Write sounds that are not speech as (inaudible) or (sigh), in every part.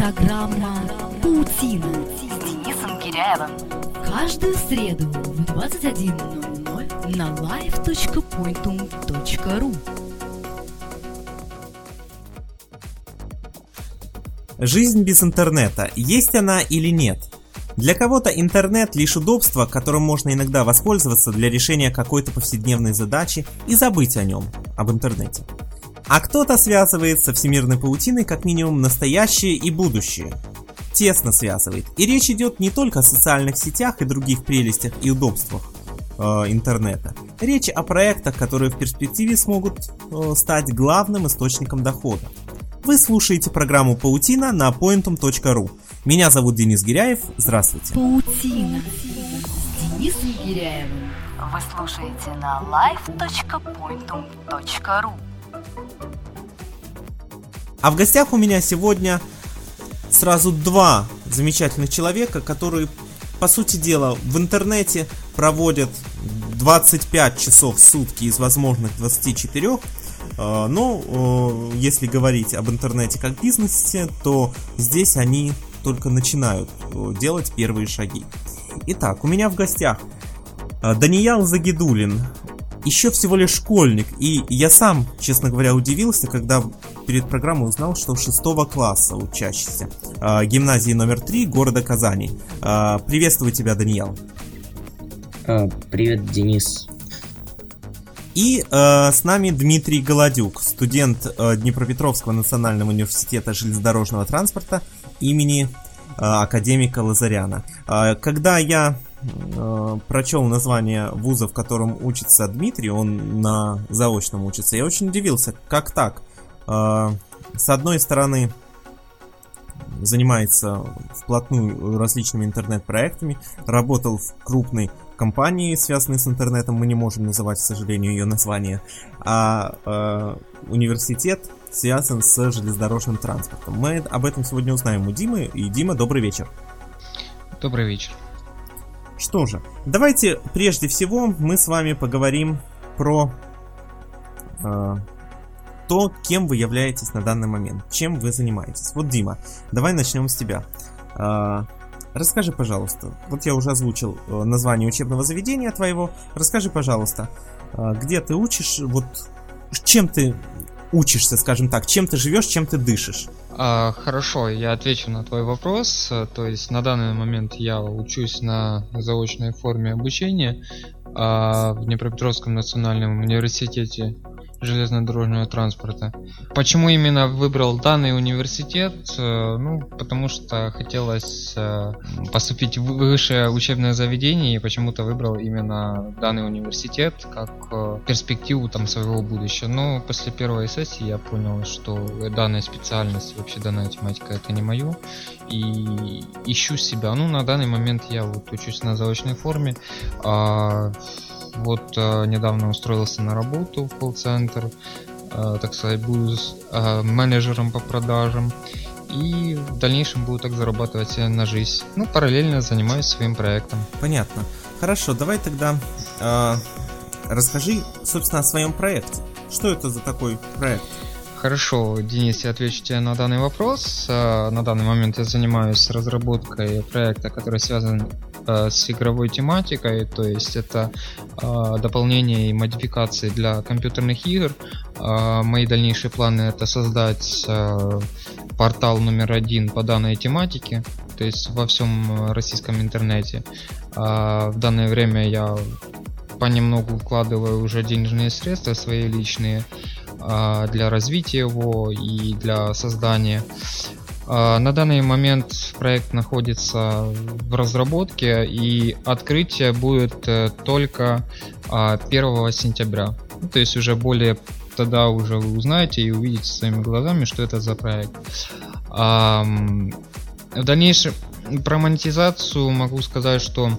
Программа «Паутина» с Денисом Киряевым. Каждую среду в 21.00 на live.pointum.ru Жизнь без интернета. Есть она или нет? Для кого-то интернет лишь удобство, которым можно иногда воспользоваться для решения какой-то повседневной задачи и забыть о нем, об интернете. А кто-то связывает со всемирной паутиной как минимум настоящее и будущее. Тесно связывает. И речь идет не только о социальных сетях и других прелестях и удобствах э, интернета. Речь о проектах, которые в перспективе смогут э, стать главным источником дохода. Вы слушаете программу «Паутина» на pointum.ru. Меня зовут Денис Гиряев. Здравствуйте. «Паутина» с Денисом Киряевым. Вы слушаете на live.pointum.ru А в гостях у меня сегодня сразу два замечательных человека, которые, по сути дела, в интернете проводят 25 часов в сутки из возможных 24. Э, Но э, если говорить об интернете как бизнесе, то здесь они только начинают э, делать первые шаги. Итак, у меня в гостях Даниял Загидулин, еще всего лишь школьник, и я сам, честно говоря, удивился, когда перед программой узнал, что шестого класса учащийся э, гимназии номер 3 города Казани. Э, приветствую тебя, Даниял. А, привет, Денис. И э, с нами Дмитрий Голодюк, студент э, Днепропетровского национального университета железнодорожного транспорта имени э, академика Лазаряна. Э, когда я э, прочел название вуза, в котором учится Дмитрий, он на заочном учится, я очень удивился, как так? Э, с одной стороны, занимается вплотную различными интернет-проектами, работал в крупной компании, связанной с интернетом, мы не можем называть, к сожалению, ее название, а э, университет связан с железнодорожным транспортом. Мы об этом сегодня узнаем у Димы. И Дима, добрый вечер. Добрый вечер. Что же, давайте прежде всего мы с вами поговорим про э, то, кем вы являетесь на данный момент, чем вы занимаетесь. Вот, Дима, давай начнем с тебя. Э, расскажи, пожалуйста, вот я уже озвучил э, название учебного заведения твоего. Расскажи, пожалуйста, э, где ты учишь, вот чем ты учишься, скажем так, чем ты живешь, чем ты дышишь? А, хорошо, я отвечу на твой вопрос. То есть на данный момент я учусь на заочной форме обучения а, в Днепропетровском национальном университете железнодорожного транспорта. Почему именно выбрал данный университет? Э, ну, потому что хотелось э, поступить в высшее учебное заведение и почему-то выбрал именно данный университет как э, перспективу там своего будущего. Но после первой сессии я понял, что данная специальность, вообще данная тематика это не мое. И ищу себя. Ну, на данный момент я вот учусь на заочной форме. А вот э, недавно устроился на работу в колл-центр, э, так сказать, буду э, менеджером по продажам. И в дальнейшем буду так зарабатывать на жизнь. Ну, параллельно занимаюсь своим проектом. Понятно. Хорошо, давай тогда э, расскажи, собственно, о своем проекте. Что это за такой проект? Хорошо, Денис, я отвечу тебе на данный вопрос. На данный момент я занимаюсь разработкой проекта, который связан с игровой тематикой, то есть это э, дополнение и модификации для компьютерных игр. Мои дальнейшие планы это создать портал номер один по данной тематике, то есть во всем российском интернете. В данное время я понемногу вкладываю уже денежные средства свои личные для развития его и для создания. А, на данный момент проект находится в разработке и открытие будет э, только 1 а, сентября. Ну, то есть уже более тогда уже вы узнаете и увидите своими глазами, что это за проект. В дальнейшем про монетизацию могу сказать, что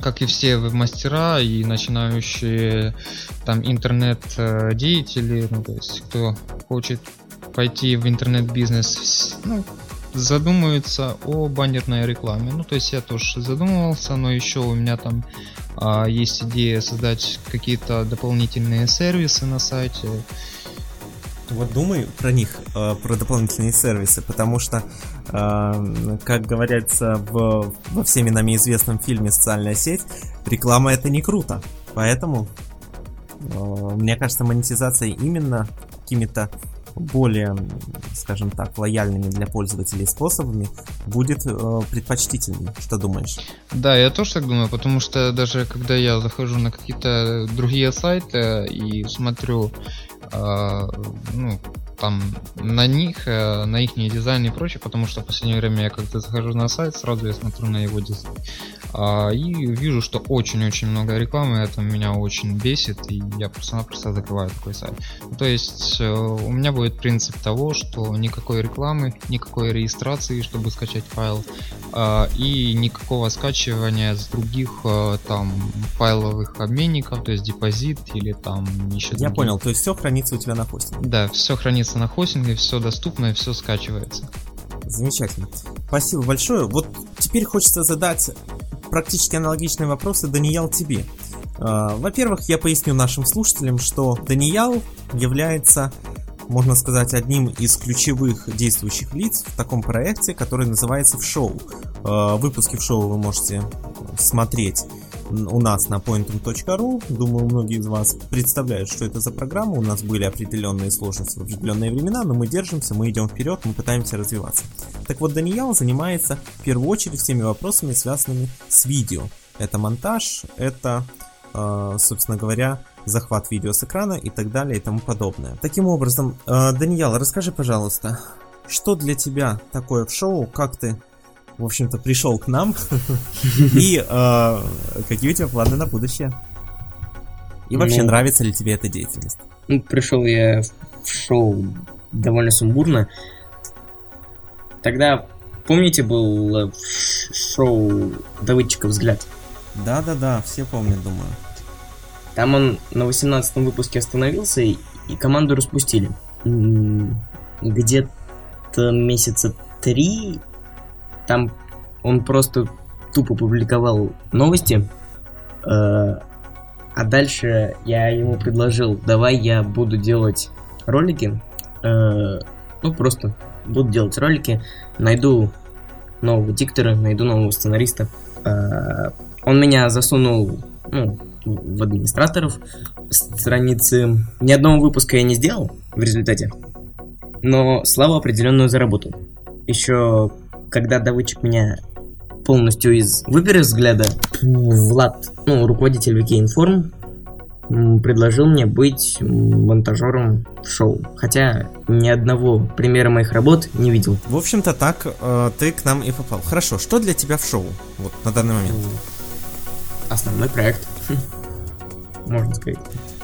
как и все веб-мастера и начинающие там интернет-деятели, ну, то есть кто хочет пойти в интернет-бизнес, ну, задумываются о баннерной рекламе. Ну, то есть я тоже задумывался, но еще у меня там а, есть идея создать какие-то дополнительные сервисы на сайте. Вот думай про них, э, про дополнительные сервисы, потому что, э, как говорится в, во всеми нами известном фильме «Социальная сеть», реклама это не круто. Поэтому, э, мне кажется, монетизация именно какими-то более, скажем так, лояльными для пользователей способами будет э, предпочтительнее. Что думаешь? Да, я тоже так думаю, потому что даже когда я захожу на какие-то другие сайты и смотрю э, ну, там на них, э, на их дизайн и прочее, потому что в последнее время я как-то захожу на сайт, сразу я смотрю на его дизайн. А, и вижу, что очень-очень много рекламы, это меня очень бесит, и я просто-напросто закрываю такой сайт. То есть э, у меня будет принцип того, что никакой рекламы, никакой регистрации, чтобы скачать файл, а, и никакого скачивания с других э, там файловых обменников, то есть депозит или там еще Я понял, то есть все хранится у тебя на хостинге? Да, все хранится на хостинге, все доступно и все скачивается. Замечательно. Спасибо большое. Вот теперь хочется задать практически аналогичные вопросы, Даниял, тебе. А, во-первых, я поясню нашим слушателям, что Даниял является, можно сказать, одним из ключевых действующих лиц в таком проекте, который называется в шоу. А, выпуски в шоу вы можете смотреть у нас на pointum.ru. Думаю, многие из вас представляют, что это за программа. У нас были определенные сложности в определенные времена, но мы держимся, мы идем вперед, мы пытаемся развиваться. Так вот, Даниял занимается в первую очередь всеми вопросами, связанными с видео. Это монтаж, это, э, собственно говоря, захват видео с экрана и так далее и тому подобное. Таким образом, э, Даниял, расскажи, пожалуйста, что для тебя такое в шоу, как ты в общем-то, пришел к нам. И э, какие у тебя планы на будущее? И вообще, ну, нравится ли тебе эта деятельность? Ну, пришел я в шоу довольно сумбурно. Тогда, помните, был шоу Давыдчика «Взгляд»? Да-да-да, все помнят, думаю. Там он на 18 выпуске остановился, и, и команду распустили. Где-то месяца три там он просто тупо публиковал новости, э, а дальше я ему предложил, давай я буду делать ролики, э, ну просто буду делать ролики, найду нового диктора, найду нового сценариста. Э, он меня засунул ну, в администраторов страницы. Ни одного выпуска я не сделал в результате, но славу определенную заработал. Еще когда доводчик меня полностью из выбери взгляда, Влад, ну, руководитель VK Inform, предложил мне быть монтажером в шоу. Хотя ни одного примера моих работ не видел. В общем-то так э, ты к нам и попал. Хорошо, что для тебя в шоу вот на данный момент? Основной проект. (laughs) Можно сказать.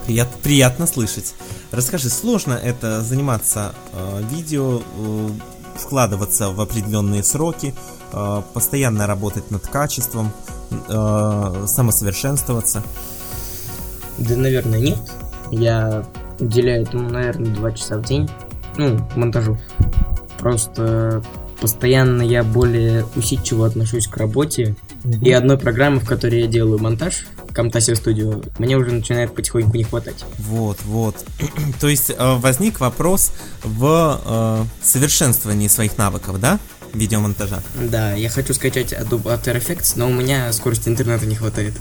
Прият, приятно слышать. Расскажи, сложно это заниматься э, видео, э, вкладываться в определенные сроки, э, постоянно работать над качеством, э, самосовершенствоваться? Да, наверное, нет. Я уделяю этому, наверное, два часа в день. Ну, монтажу. Просто постоянно я более усидчиво отношусь к работе. Угу. И одной программы, в которой я делаю монтаж, Camtasia Studio, мне уже начинает потихоньку не хватать. Вот, вот. (clears throat) То есть э, возник вопрос в э, совершенствовании своих навыков, да? Видеомонтажа. Да, я хочу скачать Adobe After Effects, но у меня скорости интернета не хватает.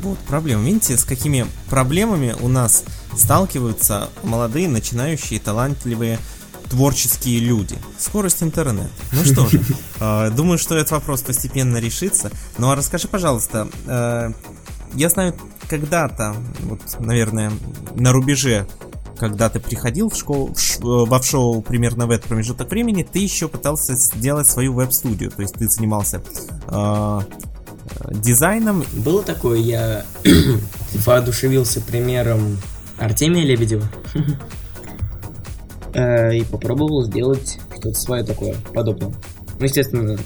Вот проблема. Видите, с какими проблемами у нас сталкиваются молодые, начинающие, талантливые творческие люди. Скорость интернета. Ну что же, (laughs) э, думаю, что этот вопрос постепенно решится. Ну а расскажи, пожалуйста, э, я знаю, когда-то, вот, наверное, на рубеже когда ты приходил в школу, в ш, э, во шоу примерно в этот промежуток времени, ты еще пытался сделать свою веб-студию. То есть ты занимался э, дизайном. Было такое, я (clears throat) воодушевился примером Артемия Лебедева. (laughs) Э, и попробовал сделать что-то свое такое, подобное. Ну, естественно,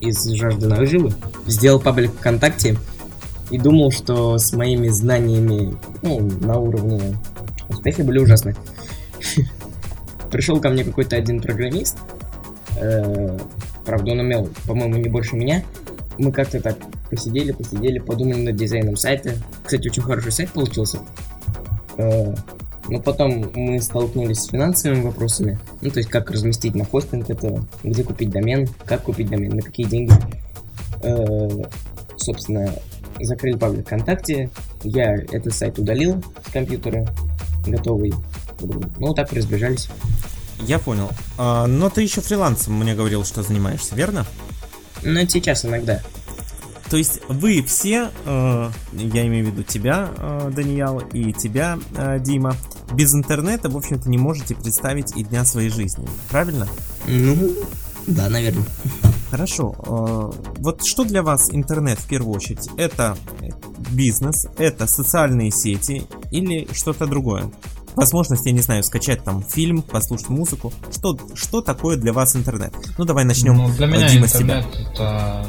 из жажды наживы. Сделал паблик ВКонтакте и думал, что с моими знаниями ну, на уровне успехи были ужасны. (laughs) Пришел ко мне какой-то один программист, э, правда он умел, по-моему, не больше меня. Мы как-то так посидели, посидели, подумали над дизайном сайта. Кстати, очень хороший сайт получился. Но потом мы столкнулись с финансовыми вопросами. Ну, то есть, как разместить на хостинг это, где купить домен, как купить домен, на какие деньги. Э, собственно, закрыли паблик ВКонтакте. Я этот сайт удалил с компьютера, готовый. Ну, так разбежались. Я понял. А, но ты еще фрилансом мне говорил, что занимаешься, верно? Ну, это сейчас иногда. То есть вы все, э, я имею в виду тебя, э, Даниэл, и тебя, э, Дима, без интернета, в общем-то, не можете представить и дня своей жизни, правильно? Ну, да, наверное. Хорошо. Э, вот что для вас интернет в первую очередь? Это бизнес, это социальные сети или что-то другое? Возможность, я не знаю, скачать там фильм, послушать музыку. Что, что такое для вас интернет? Ну, давай начнем. Ну, для меня Дима, интернет это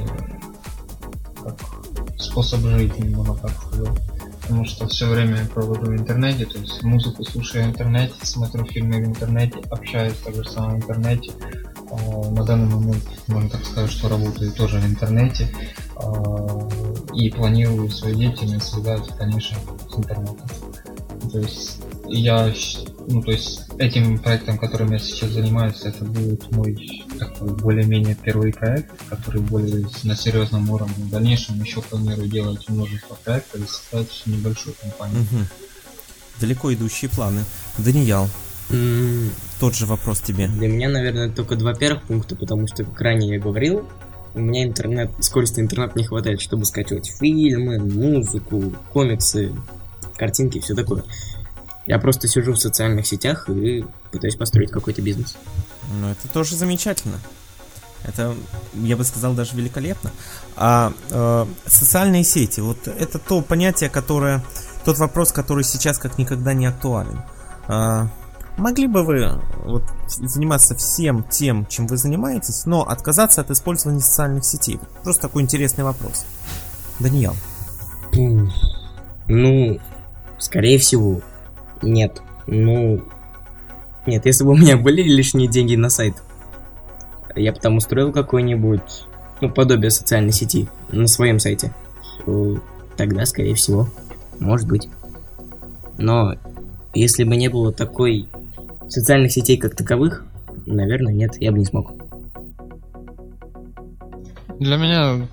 способ жизни, можно так сказать. Потому что все время я провожу в интернете, то есть музыку слушаю в интернете, смотрю фильмы в интернете, общаюсь также сам в интернете. А, на данный момент, можно так сказать, что работаю тоже в интернете а, и планирую свою деятельность связать, конечно, с интернетом. То есть я, ну то есть этим проектом, которым я сейчас занимаюсь, это будет мой такой более-менее первый проект, который более на серьезном уровне. В дальнейшем еще планирую делать множество проектов и создать небольшую компанию. Угу. Далеко идущие планы. Даниял, mm. тот же вопрос тебе. Для меня, наверное, только два первых пункта, потому что, как ранее я говорил, у меня интернет, скорости интернета не хватает, чтобы скачивать фильмы, музыку, комиксы, картинки, все такое. Я просто сижу в социальных сетях и пытаюсь построить какой-то бизнес. Ну, это тоже замечательно. Это, я бы сказал, даже великолепно. А э, социальные сети, вот это то понятие, которое, тот вопрос, который сейчас как никогда не актуален. А, могли бы вы вот, заниматься всем тем, чем вы занимаетесь, но отказаться от использования социальных сетей? Просто такой интересный вопрос. Даниэл. Ну, скорее всего, нет. Ну... Нет, если бы у меня были лишние деньги на сайт, я бы там устроил какой-нибудь, ну, подобие социальной сети на своем сайте. Тогда, скорее всего, может быть. Но если бы не было такой социальных сетей как таковых, наверное, нет, я бы не смог. Для меня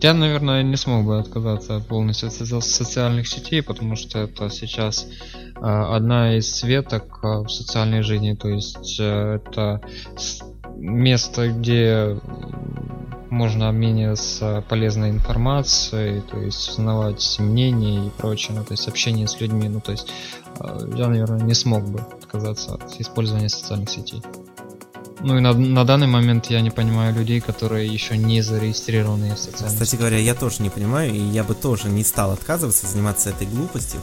я, наверное, не смог бы отказаться полностью от социальных сетей, потому что это сейчас одна из светок а, в социальной жизни, то есть э, это место, где можно обмениваться полезной информацией, то есть узнавать мнения и прочее, ну, то есть общение с людьми, ну, то есть а, я, наверное, не смог бы отказаться от использования социальных сетей. Ну и на, на данный момент я не понимаю людей, которые еще не зарегистрированы в социальных Кстати говоря, я тоже не понимаю, и я бы тоже не стал отказываться заниматься этой глупостью.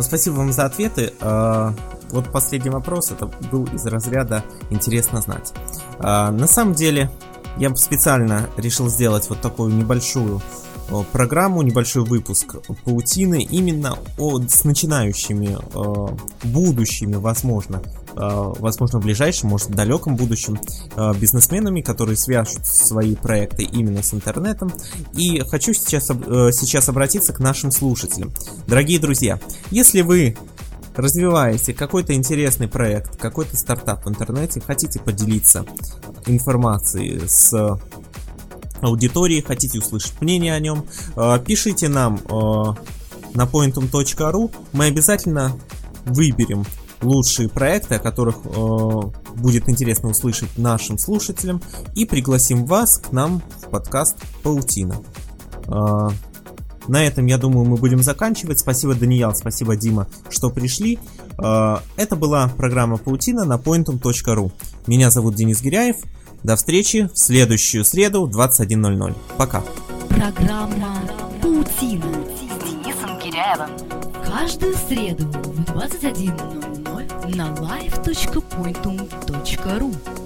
Ну, спасибо вам за ответы. А, вот последний вопрос, это был из разряда «интересно знать». А, на самом деле, я специально решил сделать вот такую небольшую программу, небольшой выпуск паутины именно о, с начинающими, будущими, возможно, Э, возможно, в ближайшем, может, в далеком будущем э, бизнесменами, которые свяжут свои проекты именно с интернетом. И хочу сейчас, э, сейчас обратиться к нашим слушателям. Дорогие друзья, если вы развиваете какой-то интересный проект, какой-то стартап в интернете, хотите поделиться информацией с аудиторией, хотите услышать мнение о нем, пишите нам на pointum.ru, мы обязательно выберем лучшие проекты, о которых э, будет интересно услышать нашим слушателям, и пригласим вас к нам в подкаст «Паутина». Э, на этом, я думаю, мы будем заканчивать. Спасибо, Даниил, спасибо, Дима, что пришли. Э, это была программа «Паутина» на pointum.ru. Меня зовут Денис Гиряев. До встречи в следующую среду в 21.00. Пока. Программа «Паутина» с Денисом Гиряевым. Каждую среду в 21.00 на live.pointum.ru